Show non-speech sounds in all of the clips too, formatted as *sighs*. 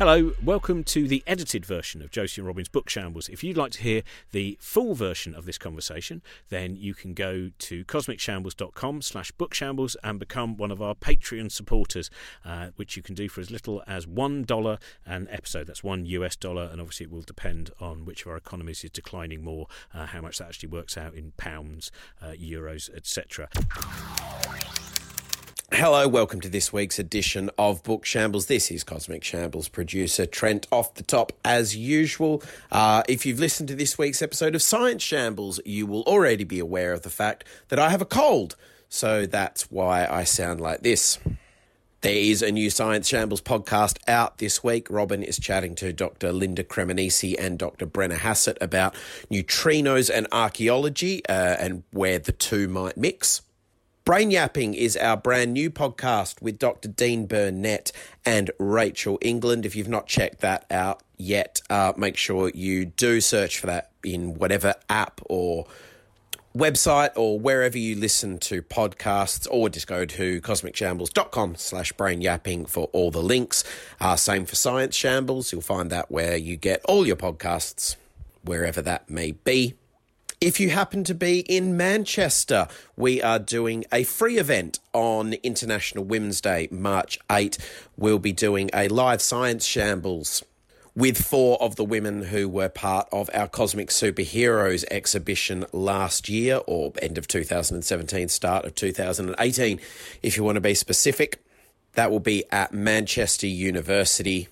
Hello, welcome to the edited version of Josie and Robin's Book Shambles. If you'd like to hear the full version of this conversation, then you can go to cosmicshambles.com slash bookshambles and become one of our Patreon supporters, uh, which you can do for as little as $1 an episode. That's one US dollar, and obviously it will depend on which of our economies is declining more, uh, how much that actually works out in pounds, uh, euros, etc. Hello, welcome to this week's edition of Book Shambles. This is Cosmic Shambles producer Trent off the top as usual. Uh, if you've listened to this week's episode of Science Shambles, you will already be aware of the fact that I have a cold. So that's why I sound like this. There is a new Science Shambles podcast out this week. Robin is chatting to Dr. Linda Cremonesi and Dr. Brenna Hassett about neutrinos and archaeology uh, and where the two might mix. Brain Yapping is our brand new podcast with Dr. Dean Burnett and Rachel England. If you've not checked that out yet, uh, make sure you do search for that in whatever app or website or wherever you listen to podcasts or just go to cosmicshambles.com slash brain yapping for all the links. Uh, same for Science Shambles. You'll find that where you get all your podcasts, wherever that may be. If you happen to be in Manchester, we are doing a free event on International Women's Day, March 8. We'll be doing a live science shambles with four of the women who were part of our Cosmic Superheroes exhibition last year, or end of 2017, start of 2018, if you want to be specific. That will be at Manchester University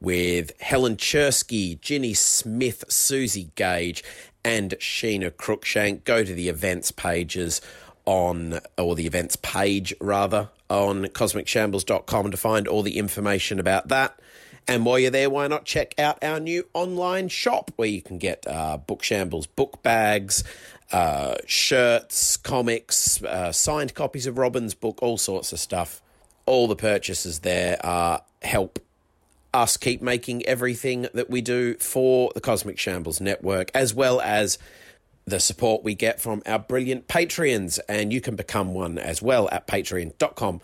with Helen Czerski, Ginny Smith, Suzi Gage, and Sheena Cruickshank. Go to the events pages on, or the events page rather, on cosmicshambles.com to find all the information about that. And while you're there, why not check out our new online shop where you can get uh, Book Shambles book bags, uh, shirts, comics, uh, signed copies of Robin's book, all sorts of stuff. All the purchases there are help us keep making everything that we do for the Cosmic Shambles Network, as well as the support we get from our brilliant Patreons. And you can become one as well at patreon.com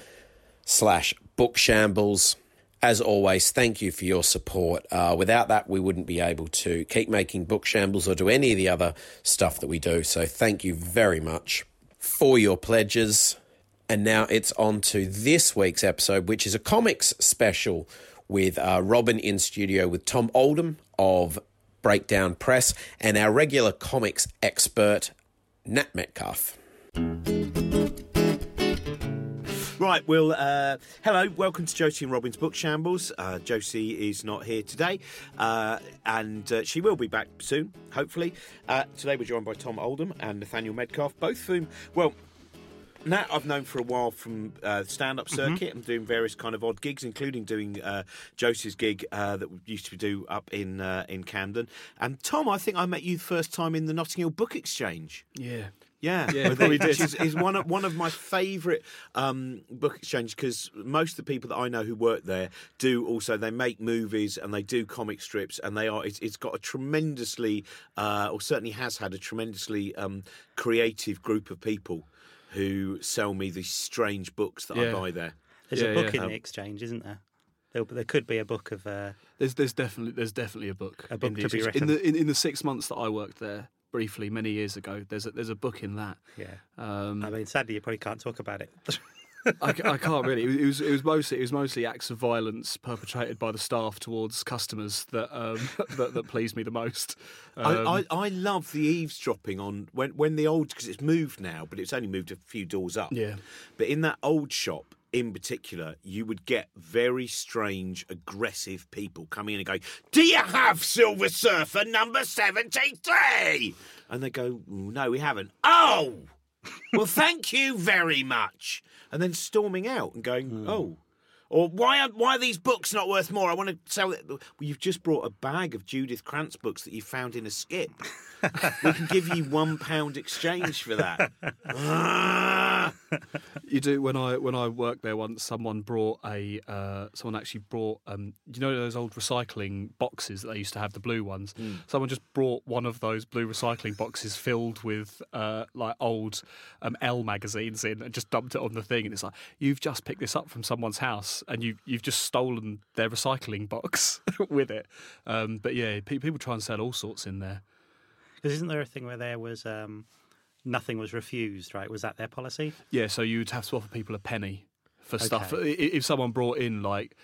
slash bookshambles. As always, thank you for your support. Uh, without that, we wouldn't be able to keep making book shambles or do any of the other stuff that we do. So thank you very much for your pledges. And now it's on to this week's episode, which is a comics special with uh, Robin in studio with Tom Oldham of Breakdown Press and our regular comics expert, Nat Metcalf. Right, well, uh, hello, welcome to Josie and Robin's Book Shambles. Uh, Josie is not here today, uh, and uh, she will be back soon, hopefully. Uh, today we're joined by Tom Oldham and Nathaniel Medcalf, both of whom, well, Nat, I've known for a while from uh, stand-up Mm-hmm. circuit and doing various kind of odd gigs, including doing uh, Josie's gig uh, that we used to do up in uh, in Camden. And Tom, I think I met you the first time in the Notting Hill Book Exchange. Yeah. Yeah, Yeah, Which probably did. is, is one of one of my favourite um, book exchanges because most of the people that I know who work there do also they make movies and they do comic strips and they are it's, it's got a tremendously uh, or certainly has had a tremendously um, creative group of people who sell me these strange books that I buy there. There's Yeah, a book yeah. in the exchange, isn't there? There, there could be a book of. Uh, There's there's definitely there's definitely a book. A book in the to be exist- in the in, in the six months that I worked there briefly many years ago. There's a, there's a book in that. yeah. Um, I mean, sadly, you probably can't talk about it. *laughs* I, I can't really. It was it was mostly it was mostly acts of violence perpetrated by the staff towards customers that um, *laughs* that, that pleased me the most. Um, I, I, I love the eavesdropping on when when the old because it's moved now, but it's only moved a few doors up. Yeah. But in that old shop in particular, you would get very strange, aggressive people coming in and going, "Do you have Silver Surfer number 73? And they go, "No, we haven't." Oh, well, thank you very much. And then storming out and going, hmm. "Oh." Or why are why are these books not worth more? I want to sell it. Well, you've just brought a bag of Judith Krantz books that you found in a skip. *laughs* we can give you one pound exchange for that. *laughs* You do when I when I worked there once. Someone brought a uh, someone actually brought um, you know those old recycling boxes that they used to have the blue ones. Someone just brought one of those blue recycling boxes filled with uh, like old um, Elle magazines in and just dumped it on the thing. And it's like you've just picked this up from someone's house and you you've just stolen their recycling box *laughs* with it. Um, but yeah, pe- people try and sell all sorts in there. Because isn't there a thing where there was um, nothing was refused? Right? Was that their policy? Yeah, so you'd have to offer people a penny for stuff. If someone brought in like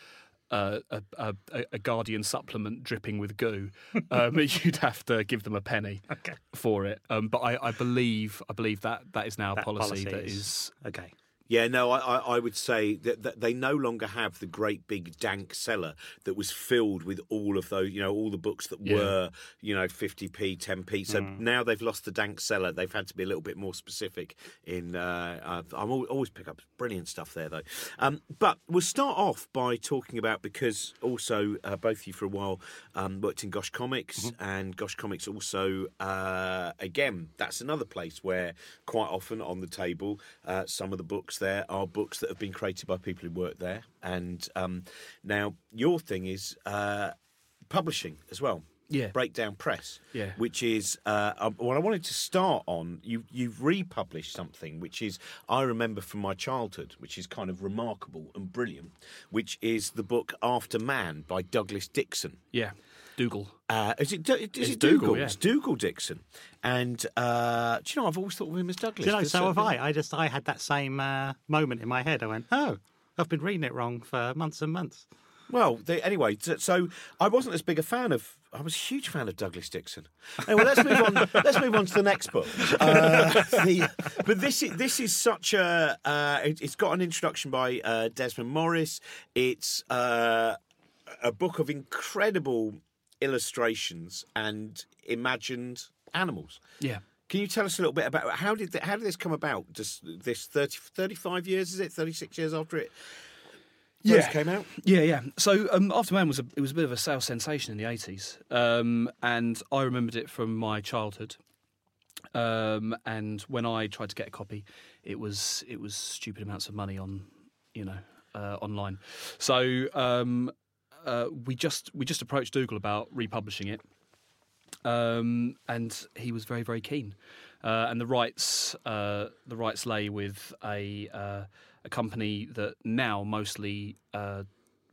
uh, a, a, a Guardian supplement dripping with goo, *laughs* um, you'd have to give them a penny *laughs* Okay. for it. Um, but I, I believe I believe that that is now a policy, policy that is- is. Okay. Yeah, no, I, I, I would say that, that they no longer have the great big dank cellar that was filled with all of those, you know, all the books that Yeah. were, you know, 50p, 10p. So Mm. now they've lost the dank cellar. They've had to be a little bit more specific in. Uh, I'm al- always pick up brilliant stuff there, though. Um, but we'll start off by talking about because also uh, both of you for a while um, worked in Gosh Comics, Mm-hmm. and Gosh Comics also, uh, again, that's another place where quite often on the table, uh, some of the books there are books that have been created by people who work there. And um, now your thing is uh, publishing as well. Yeah. Breakdown Press. Yeah. Which is uh, um, what I wanted to start on. You you've republished something which is I remember from my childhood, which is kind of remarkable and brilliant. Which is the book After Man by Douglas Dixon. Yeah, Dougal. Uh, is it? Is It's it Dougal? Dougal, yeah. It's Dougal Dixon. And uh, do you know? I've always thought of him as Douglas. Do you know? So have I. I just I had that same uh, moment in my head. I went, oh, I've been reading it wrong for months and months. Well, they, anyway, so, so I wasn't as big a fan of. I was a huge fan of Douglas Dixon. Anyway, let's move on. *laughs* let's move on to the next book. Uh, *laughs* the- but this is, this is such a. Uh, it, it's got an introduction by uh, Desmond Morris. It's uh, a book of incredible illustrations and imagined animals. Yeah. Can you tell us a little bit about how did th- how did this come about? Just this 30, 35 years is it? Thirty six years after it first Yeah. came out. Yeah, yeah. So um, After Man was a, it was a bit of a sales sensation in the eighties, um, and I remembered it from my childhood. Um, and when I tried to get a copy, it was it was stupid amounts of money on, you know, uh, online. So um, uh, we just we just approached Dougal about republishing it, um, and he was very very keen. Uh, and the rights uh, the rights lay with a uh, a company that now mostly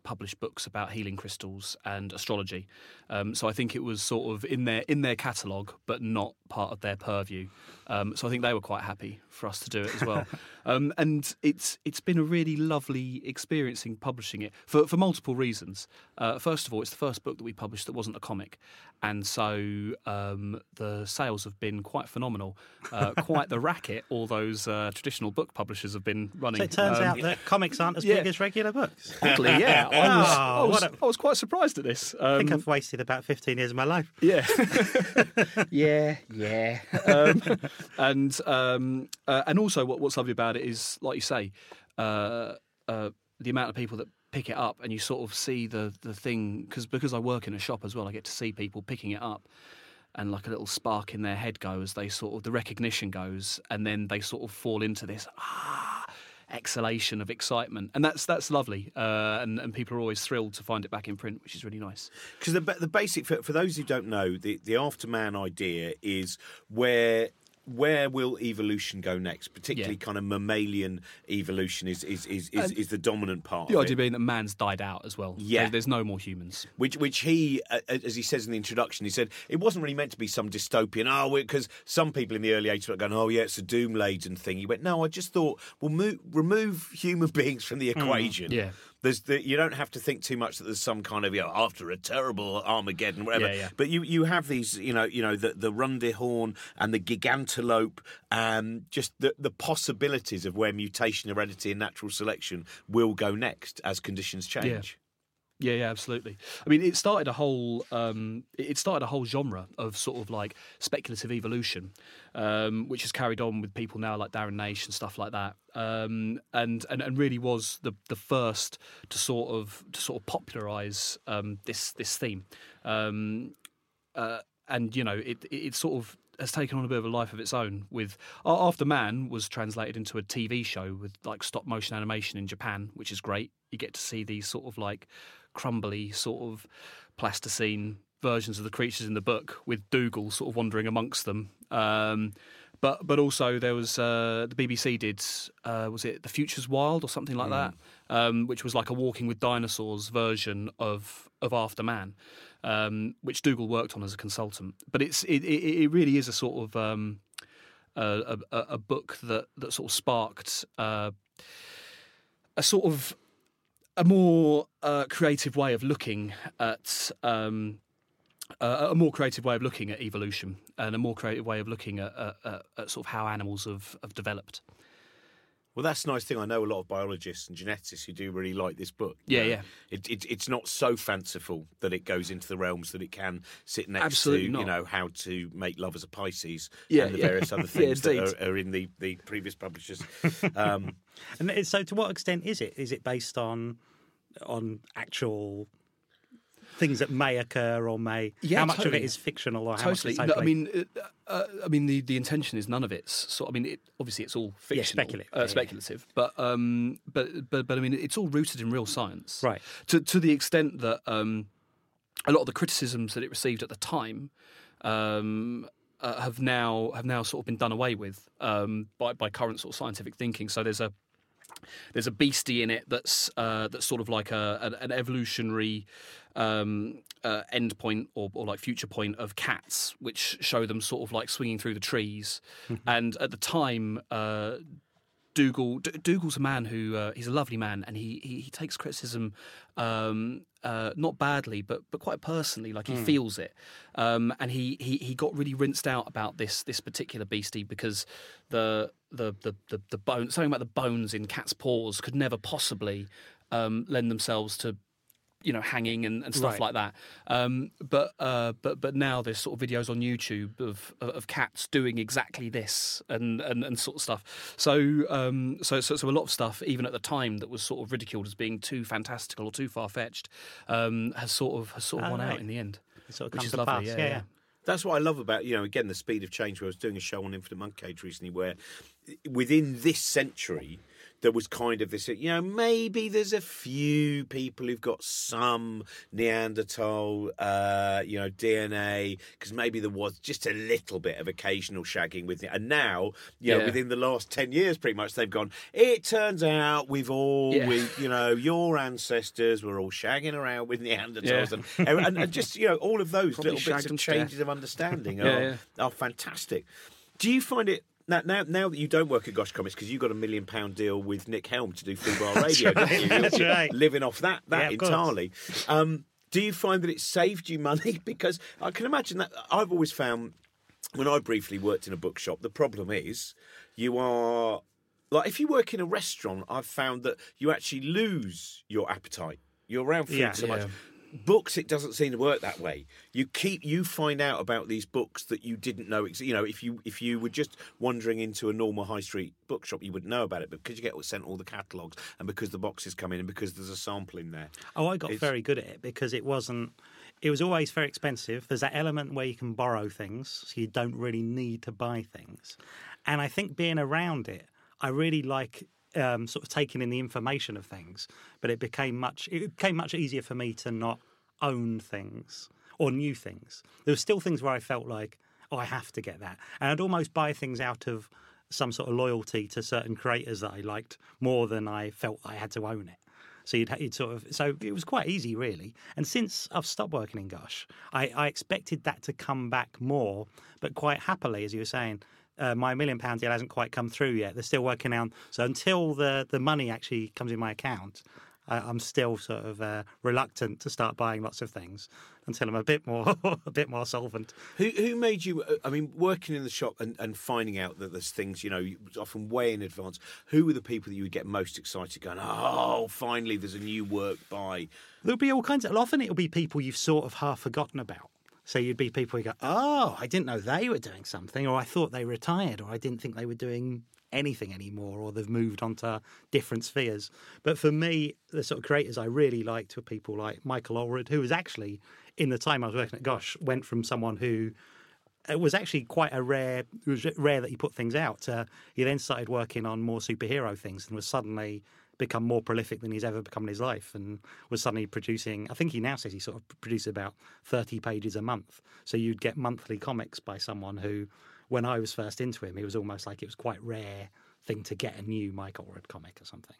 uh, publish books about healing crystals and astrology. Um, so I think it was sort of in their in their catalogue, but not part of their purview. Um, so I think they were quite happy for us to do it as well. *laughs* um, and it's it's been a really lovely experiencing publishing it for for multiple reasons. Uh, first of all, it's the first book that we published that wasn't a comic, and so um, the sales have been quite phenomenal. Uh, *laughs* quite the racket all those uh, traditional book publishers have been running. So it turns Um, out that comics aren't as yeah. big as regular books. Exactly, yeah. *laughs* I was, I Oh, was, what a- I was quite surprised at this. I think Um, I've wasted about 15 years of my life. yeah. *laughs* yeah, yeah. Um, and um, uh, and also, what, what's lovely about it is, like you say, uh, uh, the amount of people that pick it up, and you sort of see the the thing because because I work in a shop as well, I get to see people picking it up. And like a little spark in their head goes, they sort of the recognition goes, and then they sort of fall into this ah exhalation of excitement, and that's that's lovely. Uh, and and people are always thrilled to find it back in print, which is really nice. Because the, the basic, for, for those who don't know, the, the Afterman idea is where where will evolution go next? Particularly Yeah. kind of mammalian evolution is is, is, is, is the dominant part. The idea it. being that man's died out as well. Yeah. There- there's no more humans. Which, which he, uh, as he says in the introduction, he said it wasn't really meant to be some dystopian. Oh, because some people in the early '80s were going, "Oh, yeah, it's a doom laden thing." He went, "No, I just thought we'll mo- remove human *laughs* beings from the equation. Yeah. There's the, you don't have to think too much that there's some kind of you know after a terrible Armageddon, whatever. Yeah, yeah. But you you have these, you know, you know the the Rundihorn and the Gigantelope, and um, just the the possibilities of where mutation, heredity, and natural selection will go next as conditions change. Yeah, yeah, yeah, absolutely. I mean, it started a whole um, it started a whole genre of sort of like speculative evolution, um, which has carried on with people now like Darren Naish and stuff like that, um, and, and and really was the the first to sort of to sort of popularise um, this this theme. Um, uh, and you know, it, it it sort of has taken on a bit of a life of its own. With After Man was translated into a TV show with like stop motion animation in Japan, which is great. You get to see these sort of like crumbly sort of plasticine versions of the creatures in the book with Dougal sort of wandering amongst them. Um, but but also there was uh, the BBC did uh, was it The Future's Wild or something like that, um, which was like a Walking with Dinosaurs version of of After Man, um, which Dougal worked on as a consultant. But it's it, it, it really is a sort of um, a, a, a book that that sort of sparked uh, a sort of a more uh, creative way of looking at um, uh, a more creative way of looking at evolution and a more creative way of looking at, at, at, at sort of how animals have, have developed. Well, that's a nice thing. I know a lot of biologists and geneticists who do really like this book. Yeah, yeah. It, it, it's not so fanciful that it goes into the realms that it can sit next Absolutely to, not. you know, how to make love as a Pisces Yeah, and the yeah. various other *laughs* Yeah, things that are, are in the, the previous publishers. *laughs* Um, And so, to what extent is it? Is it based on on actual things that may occur or may? Yeah, how much of it is fictional or how Totally. much is No, I mean, uh, uh, I mean, the, the intention is none of it's sort. I mean, it, obviously, it's all Yeah, speculative. uh, Yeah, yeah. speculative. But um, but but but I mean, it's all rooted in real science, Right. To to the extent that um, a lot of the criticisms that it received at the time. Um, uh, have now have now sort of been done away with um, by by current sort of scientific thinking. So there's a there's a beastie in it that's uh, that's sort of like a an, an evolutionary um, uh, end point or, or like future point of cats, which show them sort of like swinging through the trees. And at the time, uh, Dougal D- Dougal's a man who uh, he's a lovely man, and he he, he takes criticism um, uh, not badly, but but quite personally, like he feels it. Um, and he, he he got really rinsed out about this this particular beastie because the the the the, the bone something about the bones in cats' paws could never possibly um, lend themselves to you know hanging and, and stuff Right. like that. Um, but uh, but but now there's sort of videos on YouTube of of cats doing exactly this and and, and sort of stuff. So, um, so so so a lot of stuff even at the time that was sort of ridiculed as being too fantastical or too far fetched um, has sort of has sort of Oh, won out in the end. It sort of which comes is lovely, pass. yeah, Yeah, yeah. That's what I love about you know again the speed of change. Where I was doing a show on Infinite Monkey Cage recently, where within this century there was kind of this you know maybe there's a few people who've got some Neanderthal uh, you know DNA because maybe there was just a little bit of occasional shagging with it, and now you know Yeah. within the last ten years, pretty much they've gone. It turns out we've all Yeah. we you know your ancestors were all shagging around with Neanderthals Yeah. and, and and just you know all of those Probably little bits of changes of understanding *laughs* are, are fantastic. Do you find it now, now, now that you don't work at Gosh Comics because you got a million pound deal with Nick Helm to do Free Bar *laughs* Radio, right, don't you? that's You're right. living off that that Yeah, entirely. Um, do you find that it saved you money? *laughs* Because I can imagine that I've always found when I briefly worked in a bookshop, the problem is you are like if you work in a restaurant, I've found that you actually lose your appetite. You're around food Yeah. so much. Books, it doesn't seem to work that way. You keep you find out about these books that you didn't know. You know, if you if you were just wandering into a normal high street bookshop, you wouldn't know about it. But because you get sent all the catalogues, and because the boxes come in, and because there's a sample in there, Oh, I got It's- very good at it because it wasn't. It was always very expensive. There's that element where you can borrow things, so you don't really need to buy things. And I think being around it, I really like um, sort of taking in the information of things. But it became much. It became much easier for me to not own things or new things. There were still things where I felt like, oh, I have to get that, and I'd almost buy things out of some sort of loyalty to certain creators that I liked more than I felt I had to own it. So you'd, you'd sort of so it was quite easy really. And since I've stopped working in Gosh, I, I expected that to come back more, but quite happily, as you were saying. Uh, my million pound deal hasn't quite come through yet. They're still working on. So until the, the money actually comes in my account, I, I'm still sort of uh, reluctant to start buying lots of things until I'm a bit more *laughs* a bit more solvent. Who who made you? uh, I mean, working in the shop and, and finding out that there's things you know often way in advance. Who were the people that you would get most excited? Going, oh, finally, there's a new work by. There'll be all kinds of. Often it'll be people you've sort of half forgotten about. So you'd be people who go, "Oh, I didn't know they were doing something," or "I thought they retired," or "I didn't think they were doing anything anymore," or they've moved on to different spheres. But for me, the sort of creators I really liked were people like Michael Allred, who was actually in the time I was working at Gosh, went from someone who it was actually quite a rare. It was rare that he put things out. Uh, he then started working on more superhero things and was suddenly become more prolific than he's ever become in his life, and was suddenly producing. I think he now says he sort of produces about thirty pages a month. So you'd get monthly comics by someone who, when I was first into him, it was almost like it was quite rare thing to get a new Mike Allred comic or something.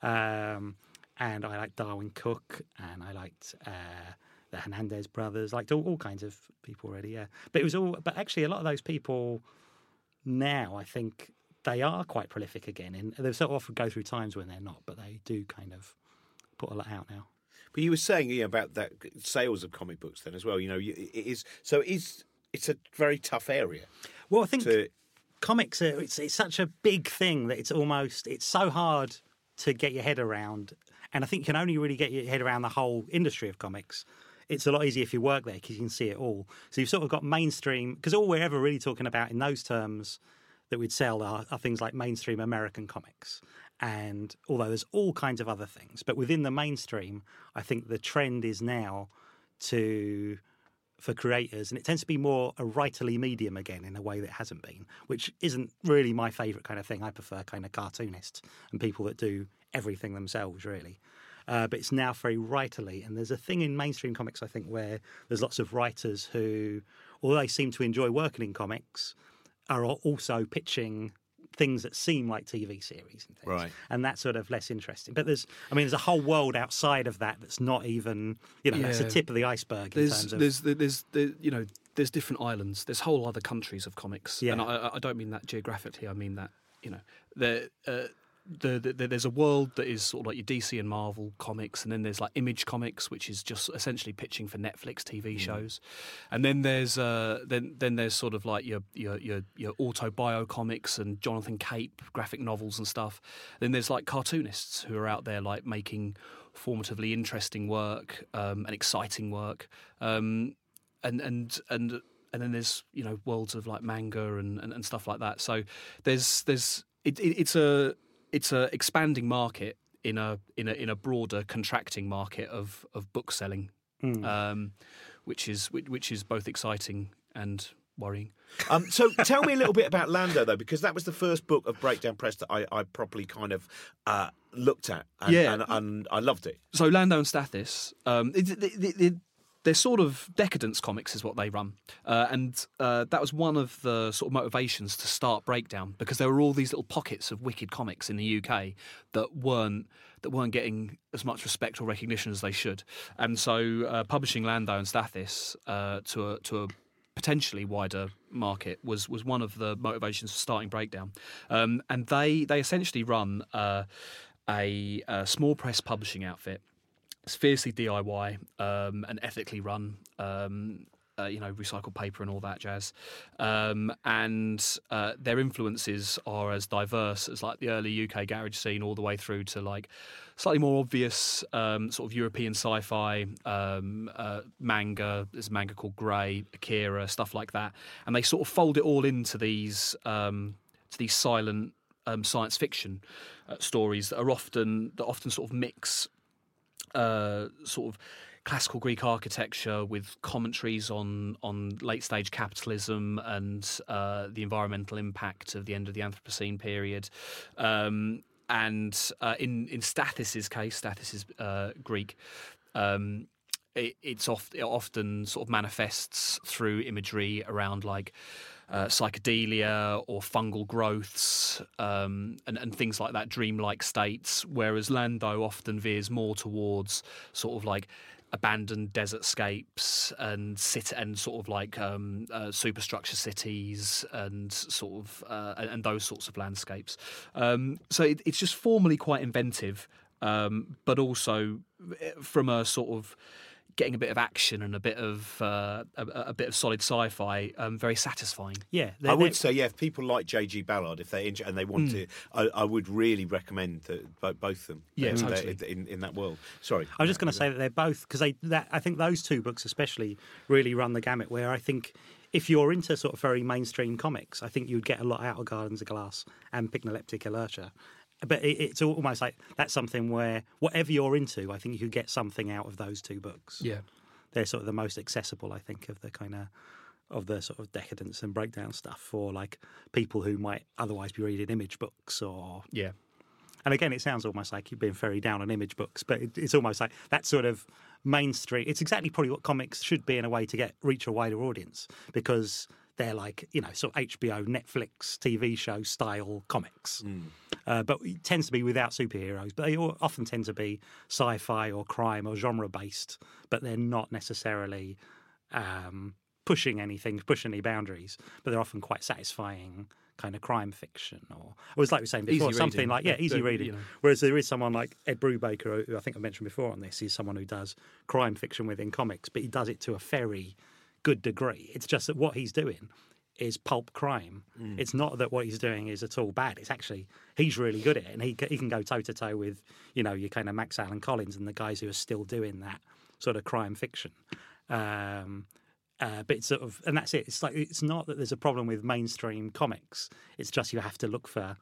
Um, and I liked Darwyn Cooke and I liked. Uh, the Hernandez brothers, liked all, all kinds of people already, yeah. But it was all, but actually, a lot of those people now, I think they are quite prolific again. And they sort of often go through times when they're not, but they do kind of put a lot out now. But you were saying about that sales of comic books then as well. You know, it is so it is it's a very tough area. Well, I think to, comics are it's, it's such a big thing that it's almost it's so hard to get your head around, and I think you can only really get your head around the whole industry of comics. It's a lot easier if you work there because you can see it all. So you've sort of got mainstream because all we're ever really talking about in those terms that we'd sell are, are things like mainstream American comics. And although there's all kinds of other things, but within the mainstream, I think the trend is now to for creators, and it tends to be more a writerly medium again in a way that hasn't been, which isn't really my favourite kind of thing. I prefer kind of cartoonists and people that do everything themselves, really. Uh, but it's now very writerly, and there's a thing in mainstream comics, I think, where there's lots of writers who, although they seem to enjoy working in comics, are also pitching things that seem like TV series and things. Right. And that's sort of less interesting. But there's, I mean, there's a whole world outside of that that's not even, you know, that's the tip of the iceberg in There's, terms of. there's, there's, there, you know, there's different islands. There's whole other countries of comics, Yeah. and I, I don't mean that geographically. I mean that you know, there, uh, the, the, there's a world that is sort of like your DC and Marvel comics, and then there's like Image Comics, which is just essentially pitching for Netflix TV shows, and then there's uh, then then there's sort of like your your your, your auto bio comics and Jonathan Cape graphic novels and stuff. Then there's like cartoonists who are out there like making formatively interesting work um, and exciting work. Um, and and and and then there's you know worlds of like manga and, and, and stuff like that. So there's there's it, it, it's a it's a expanding market in a in a in a broader contracting market of of book selling, um, which is which, which is both exciting and worrying. Um, so tell me a little bit about Lando, though, because that was the first book of Breakdown Press that I, I properly kind of uh, looked at, and, Yeah. and, and I loved it. so Lando and Stathis, um, it, it, it, it, they're sort of decadence comics, is what they run, uh, and uh, that was one of the sort of motivations to start Breakdown because there were all these little pockets of wicked comics in the UK that weren't that weren't getting as much respect or recognition as they should, and so uh, publishing Lando and Stathis uh, to a to a potentially wider market was was one of the motivations for starting Breakdown, um, and they they essentially run uh, a, a small press publishing outfit. It's fiercely DIY um, and ethically run. Um, uh, you know, recycled paper and all that jazz. Um, and uh, their influences are as diverse as like the early UK garage scene, all the way through to like slightly more obvious um, sort of European sci-fi um, uh, manga. There's a manga called Grey, Akira, stuff like that. And they sort of fold it all into these um, to these silent um, science fiction uh, stories that are often that often sort of mix uh, sort of classical Greek architecture with commentaries on on late stage capitalism and uh, the environmental impact of the end of the Anthropocene period. Um, and uh, in in Stathis's case, Stathis is uh, Greek. Um, it, it's oft, it often sort of manifests through imagery around like uh, psychedelia or fungal growths um, and, and things like that, dreamlike states. Whereas Lando often veers more towards sort of like abandoned desert scapes and sit and sort of like um, uh, superstructure cities and sort of uh, and, and those sorts of landscapes. Um, so it, it's just formally quite inventive, um, but also eh, from a sort of getting a bit of action and a bit of uh, a, a bit of solid sci-fi, um, very satisfying. yeah, I would say, yeah, if people like J.G. Ballard, if they're interested and they want to, I, I would really recommend that bo- both of them. Yeah, They're- totally. they're in, in that world. Sorry, I was just going to say that they're both because they that I think those two books especially really run the gamut. Where I think if you're into sort of very mainstream comics, I think you'd get a lot out of Gardens of Glass and Pycnoleptic Alertia. But it, it's almost like that's something where whatever you're into, I think you could get something out of those two books. Yeah. they're sort of the most accessible, I think, of the kind of of the sort of decadence and breakdown stuff for like people who might otherwise be reading image books or Yeah. and again, it sounds almost like you've been very down on image books, but it, it's almost like that sort of mainstream. It's exactly probably what comics should be in a way to get reach a wider audience because they're like you know sort of HBO, Netflix TV show style comics, uh, but it tends to be without superheroes. But they often tend to be sci-fi or crime or genre based, but they're not necessarily um, pushing anything, pushing any boundaries. But they're often quite satisfying kind of crime fiction or it was like we were saying before Easy something reading. like yeah easy reading you know. Whereas there is someone like Ed Brubaker, who I think I mentioned before on this, is someone who does crime fiction within comics, but he does it to a very good degree. It's just that what he's doing is pulp crime. It's not that what he's doing is at all bad. It's actually he's really good at it, and he he can go toe to toe with you know your kind of Max Allan Collins and the guys who are still doing that sort of crime fiction. Um, uh, but it's sort of, and that's it. It's like it's not that there's a problem with mainstream comics. It's just you have to look for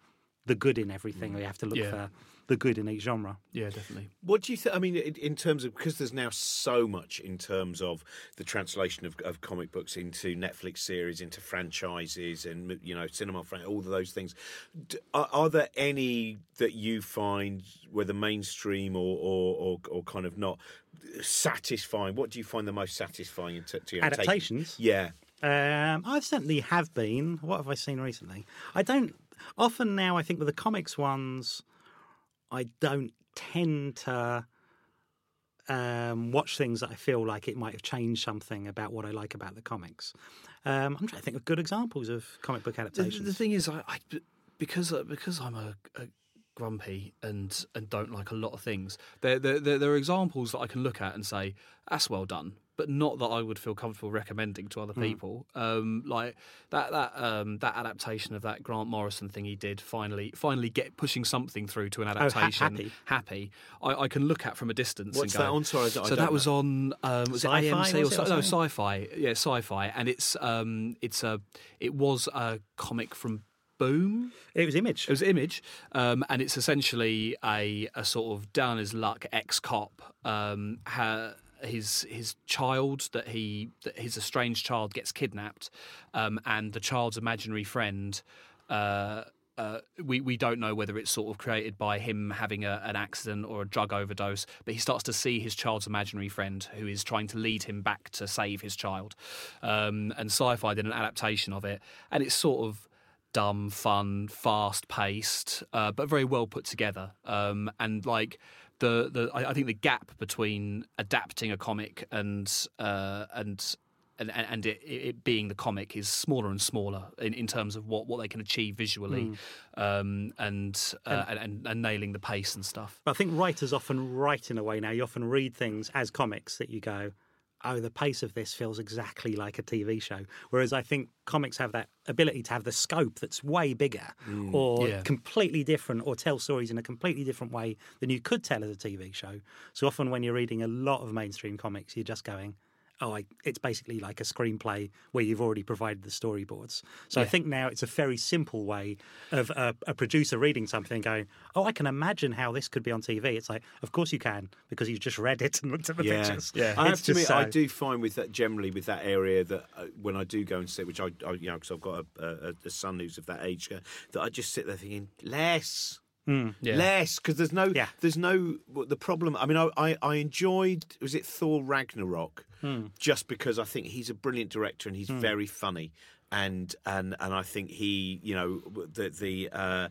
the good in everything, or you have to look Yeah. for the good in each genre. Yeah, definitely. What do you think? I mean, in, in terms of because there's now so much in terms of the translation of, of comic books into Netflix series, into franchises, and you know, cinema, fran- all of those things. Are, are there any that you find whether mainstream or or, or or kind of not satisfying? What do you find the most satisfying in t- to you know, taking- Adaptations? Yeah. Um, I certainly have been. What have I seen recently? I don't often now. I think with the comics ones, I don't tend to um, watch things that I feel like it might have changed something about what I like about the comics. Um, I'm trying to think of good examples of comic book adaptations. the thing is, I, I because uh, because I'm a, a grumpy and and don't like a lot of things. There, there there there are examples that I can look at and say that's well done, but not that I would feel comfortable recommending to other people. Um, like that that um, that adaptation of that Grant Morrison thing he did finally finally get pushing something through to an Ha- adaptation. Happy. happy. I, I can look at from a distance. What's and go, that on? Sorry, I so that was on um, was Sci-fi, it AMC was or, it, or so, no sci-fi? Yeah, sci-fi, and it's um it's a it was a comic from Boom. it was Image. It was Image, um, and it's essentially a, a sort of down his luck ex cop. Um, ha, his his child that he that his estranged child gets kidnapped, um, and the child's imaginary friend. Uh, uh, we we don't know whether it's sort of created by him having a, an accident or a drug overdose, but he starts to see his child's imaginary friend who is trying to lead him back to save his child. Um, and Sci-Fi did an adaptation of it, and it's sort of dumb, fun, fast paced, uh, but very well put together. Um, and like the the I, I think the gap between adapting a comic and uh, and and, and it, it being the comic is smaller and smaller in, in terms of what, what they can achieve visually um, and, uh, and, and and nailing the pace and stuff. But I think writers often write in a way now. You often read things as comics that you go, oh, the pace of this feels exactly like a TV show. Whereas I think comics have that ability to have the scope that's way bigger mm, or Yeah. completely different or tell stories in a completely different way than you could tell as a TV show. So often when you're reading a lot of mainstream comics, you're just going, oh, I, it's basically like a screenplay where you've already provided the storyboards. So I think now it's a very simple way of a, a producer reading something and going, oh, I can imagine how this could be on TV. It's like, of course you can because you've just read it and looked at the pictures. Yeah, I It's have to just admit, I do find with that generally with that area that uh, when I do go and sit, which I, I you know, because I've got a, a, a son who's of that age, uh, that I just sit there thinking less. Yeah. Less because there's no, Yeah. there's no the problem. I mean, I, I, I enjoyed was it Thor Ragnarok Hmm. just because I think he's a brilliant director and he's hmm. very funny and and and I think he, you know, the the uh,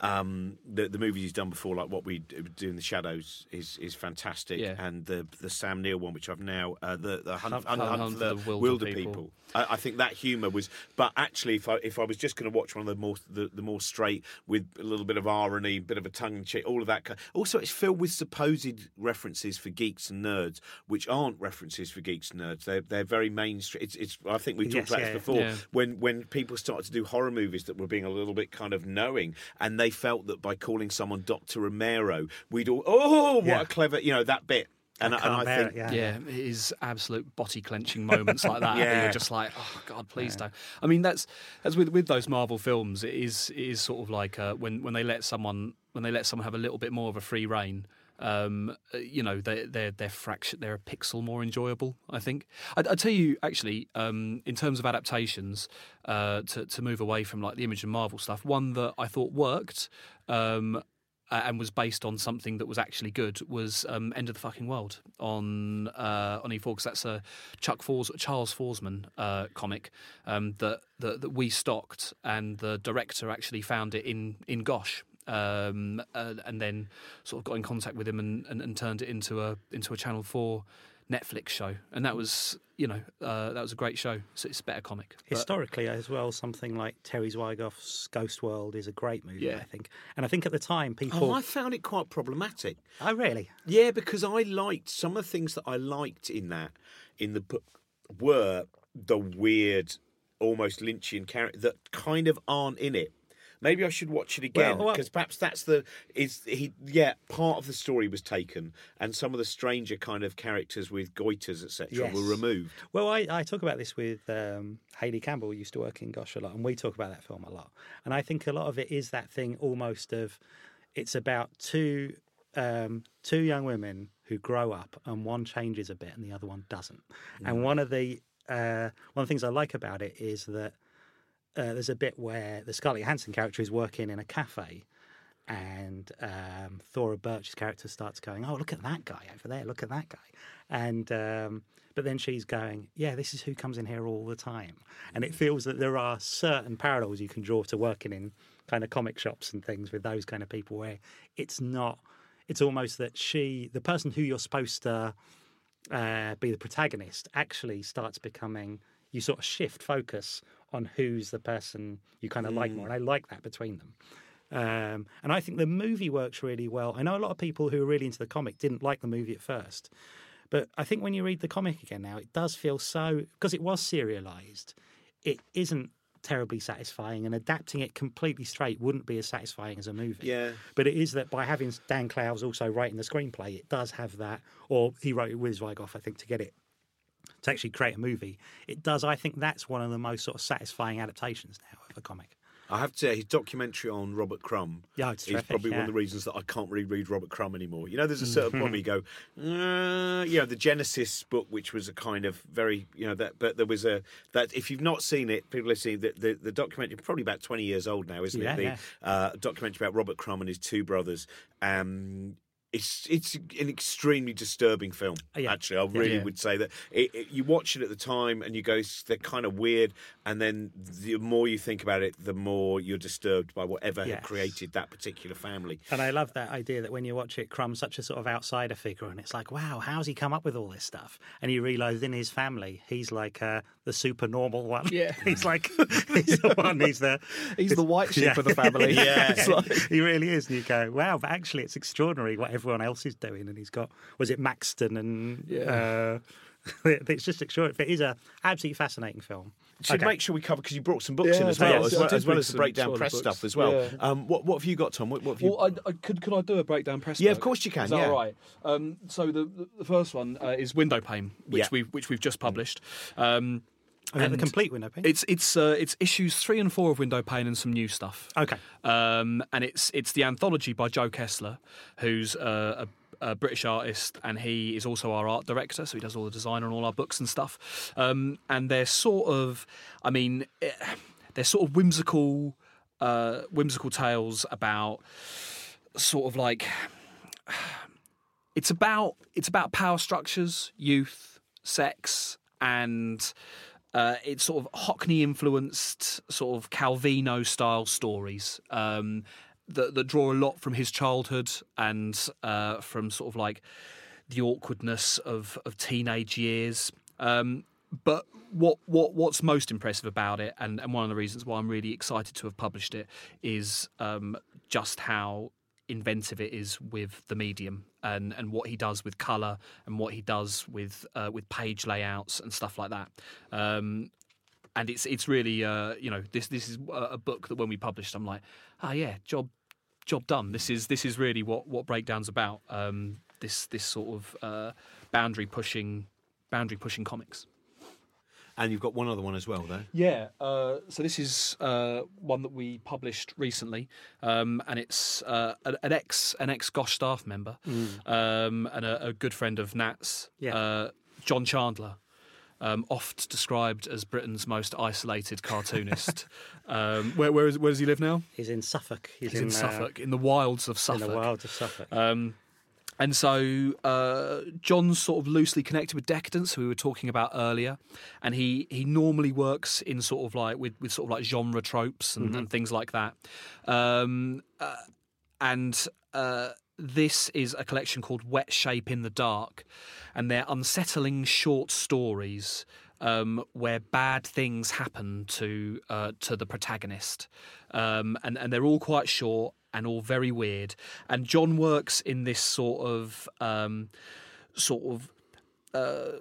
um, the, the movies he's done before, like what we do in the shadows, is is fantastic, Yeah. and the the Sam Neill one, which I've now uh, the the Hunt, Hunt- Hunt, Hunt Hunt for for the, the Wilder People. people. I, I think that humour was, but actually, if I if I was just going to watch one of the more the, the more straight with a little bit of irony, a bit of a tongue in cheek, all of that. Also, it's filled with supposed references for geeks and nerds, which aren't references for geeks and nerds. They're they're very mainstream. It's, it's I think we talked Yes, about yeah, this before Yeah. when when people started to do horror movies that were being a little bit kind of knowing, and they felt that by calling someone Doctor Romero, we'd all oh what Yeah. a clever you know that bit. And I, can't and I bear think it, yeah. Yeah, it is absolute body clenching moments like that. Yeah. yeah. You're just like, oh God, please don't. I mean, that's as with with those Marvel films. It is it is sort of like uh, when when they let someone when they let someone have a little bit more of a free reign. Um, uh, you know, they, they're they're fraction, they're a pixel more enjoyable. I think. I, I tell you, actually, um, in terms of adaptations, uh, to to move away from like the Image and Marvel stuff, one that I thought worked. Um, and was based on something that was actually good was um, End of the Fucking World on uh, on E4 because that's a Chuck Fors- Charles Forsman uh, comic um, that, that that we stocked, and the director actually found it in in Gosh. Um, uh, and then sort of got in contact with him and, and, and turned it into a into a Channel Four Netflix show, and that was you know uh, that was a great show. So it's a better comic. But- Historically, as well, something like Terry Zwigoff's Ghost World is a great movie, Yeah. I think. And I think at the time, people. Oh, I found it quite problematic. oh, really? Yeah, because I liked some of the things that I liked in that in the book were the weird, almost Lynchian character that kind of aren't in it. Maybe I should watch it again Well, well- because perhaps that's the is he yeah part of the story was taken and some of the stranger kind of characters with goiters etc Yes. were removed. Well, I, I talk about this with um, Hayley Campbell, used to work in Gosh a lot, and we talk about that film a lot. And I think a lot of it is that thing almost of it's about two um, two young women who grow up, and one changes a bit and the other one doesn't. And one of the uh, one of the things I like about it is that uh, there's a bit where the Scarlett Johansson character is working in a cafe, and um, Thora Birch's character starts going, "Oh, look at that guy over there! Look at that guy!" And um, but then she's going, "Yeah, this is who comes in here all the time," and it feels that there are certain parallels you can draw to working in kind of comic shops and things with those kind of people, where it's not. It's almost that she, the person who you're supposed to uh, be the protagonist, actually starts becoming. You sort of shift focus on who's the person you kind of like more, and I like that between them. Um, and I think the movie works really well. I know a lot of people who are really into the comic didn't like the movie at first, but I think when you read the comic again now, it does feel so because it was serialized. It isn't terribly satisfying, and adapting it completely straight wouldn't be as satisfying as a movie. Yeah. But it is that by having Dan Clowes also writing the screenplay, it does have that, or he wrote it with Zwigoff, I think, to get it to actually create a movie. It does. I think that's one of the most sort of satisfying adaptations now of a comic. I have to say, his documentary on Robert Crumb Yeah, it's is terrific, probably one of the reasons that I can't really read Robert Crumb anymore. You know, there's a certain point where you go, uh, you know, the Genesis book, which was a kind of very, you know, that, but there was a, that if you've not seen it, people have seen the, the, the documentary, probably about 20 years old now, isn't Yeah, it? The yeah. uh, documentary about Robert Crumb and his two brothers. Um, it's it's an extremely disturbing film. Yeah. Actually, I really Yeah. would say that it, it, you watch it at the time and you go, they're kind of weird, and then the more you think about it, the more you're disturbed by whatever had created that particular family. And I love that idea that when you watch it, Crumb's such a sort of outsider figure, and it's like, wow, how's he come up with all this stuff? And you realise in his family, he's like uh, the super normal one. Yeah. *laughs* he's like, he's the *laughs* one. He's the He's the white sheep Yeah. of the *laughs* family. Yeah. Like- he really is. And you go, wow, but actually, it's extraordinary what everyone else is doing. And he's got, was it Maxon? And Yeah. uh, *laughs* it's just extraordinary. It is a absolutely fascinating film. Should Okay. make sure we cover because you brought some books in as well, did. as well, as, well as the breakdown press books. stuff as well. Yeah. Um, what what have you got, Tom? What, what have you? Well, I, I, could could I do a breakdown press? Yeah, of course you can, Is that yeah. all right? Um, so the, the the first one uh, is Window Pane, which Yeah. we've which we've just published. Um, And, the complete window pane. It's it's uh, it's issues three and four of Window Pane and some new stuff. Okay. Um, and it's it's the anthology by Joe Kessler, who's uh, a, a British artist, and he is also our art director, so he does all the design on all our books and stuff. Um, and they're sort of, I mean, eh, they're sort of whimsical, uh, whimsical tales about sort of like it's about it's about power structures, youth, sex, and uh, it's sort of Hockney influenced, sort of Calvino style stories um, that, that draw a lot from his childhood and uh, from sort of like the awkwardness of, of teenage years. Um, but what what what's most impressive about it, and, and one of the reasons why I'm really excited to have published it, is um, just how inventive it is with the medium and, and what he does with color and what he does with uh, with page layouts and stuff like that. Um, and it's it's really uh, you know this this is a book that when we published, I'm like, ah yeah, job job done. This is this is really what what breakdowns about. Um, this this sort of uh, boundary pushing boundary pushing comics. And you've got one other one as well, though. Yeah, uh, so this is uh, one that we published recently, um, and it's uh, an ex an ex Gosh staff member um, and a, a good friend of Nat's, Yeah. uh, John Chandler. Um, oft described as Britain's most isolated cartoonist. *laughs* um, where, where, is, where does he live now? He's in Suffolk. He's, He's in, uh, Suffolk, in the wilds of In Suffolk. the wilds of Suffolk. Um, and so uh, John's sort of loosely connected with Decadence, who we were talking about earlier, and he he normally works in sort of like with, with sort of like genre tropes and, and things like that. Um, uh, and uh, this is a collection called Wet Shape in the Dark, and they're unsettling short stories um, where bad things happen to uh, to the protagonist, um, and and they're all quite short and all very weird. And John works in this sort of um, sort of uh,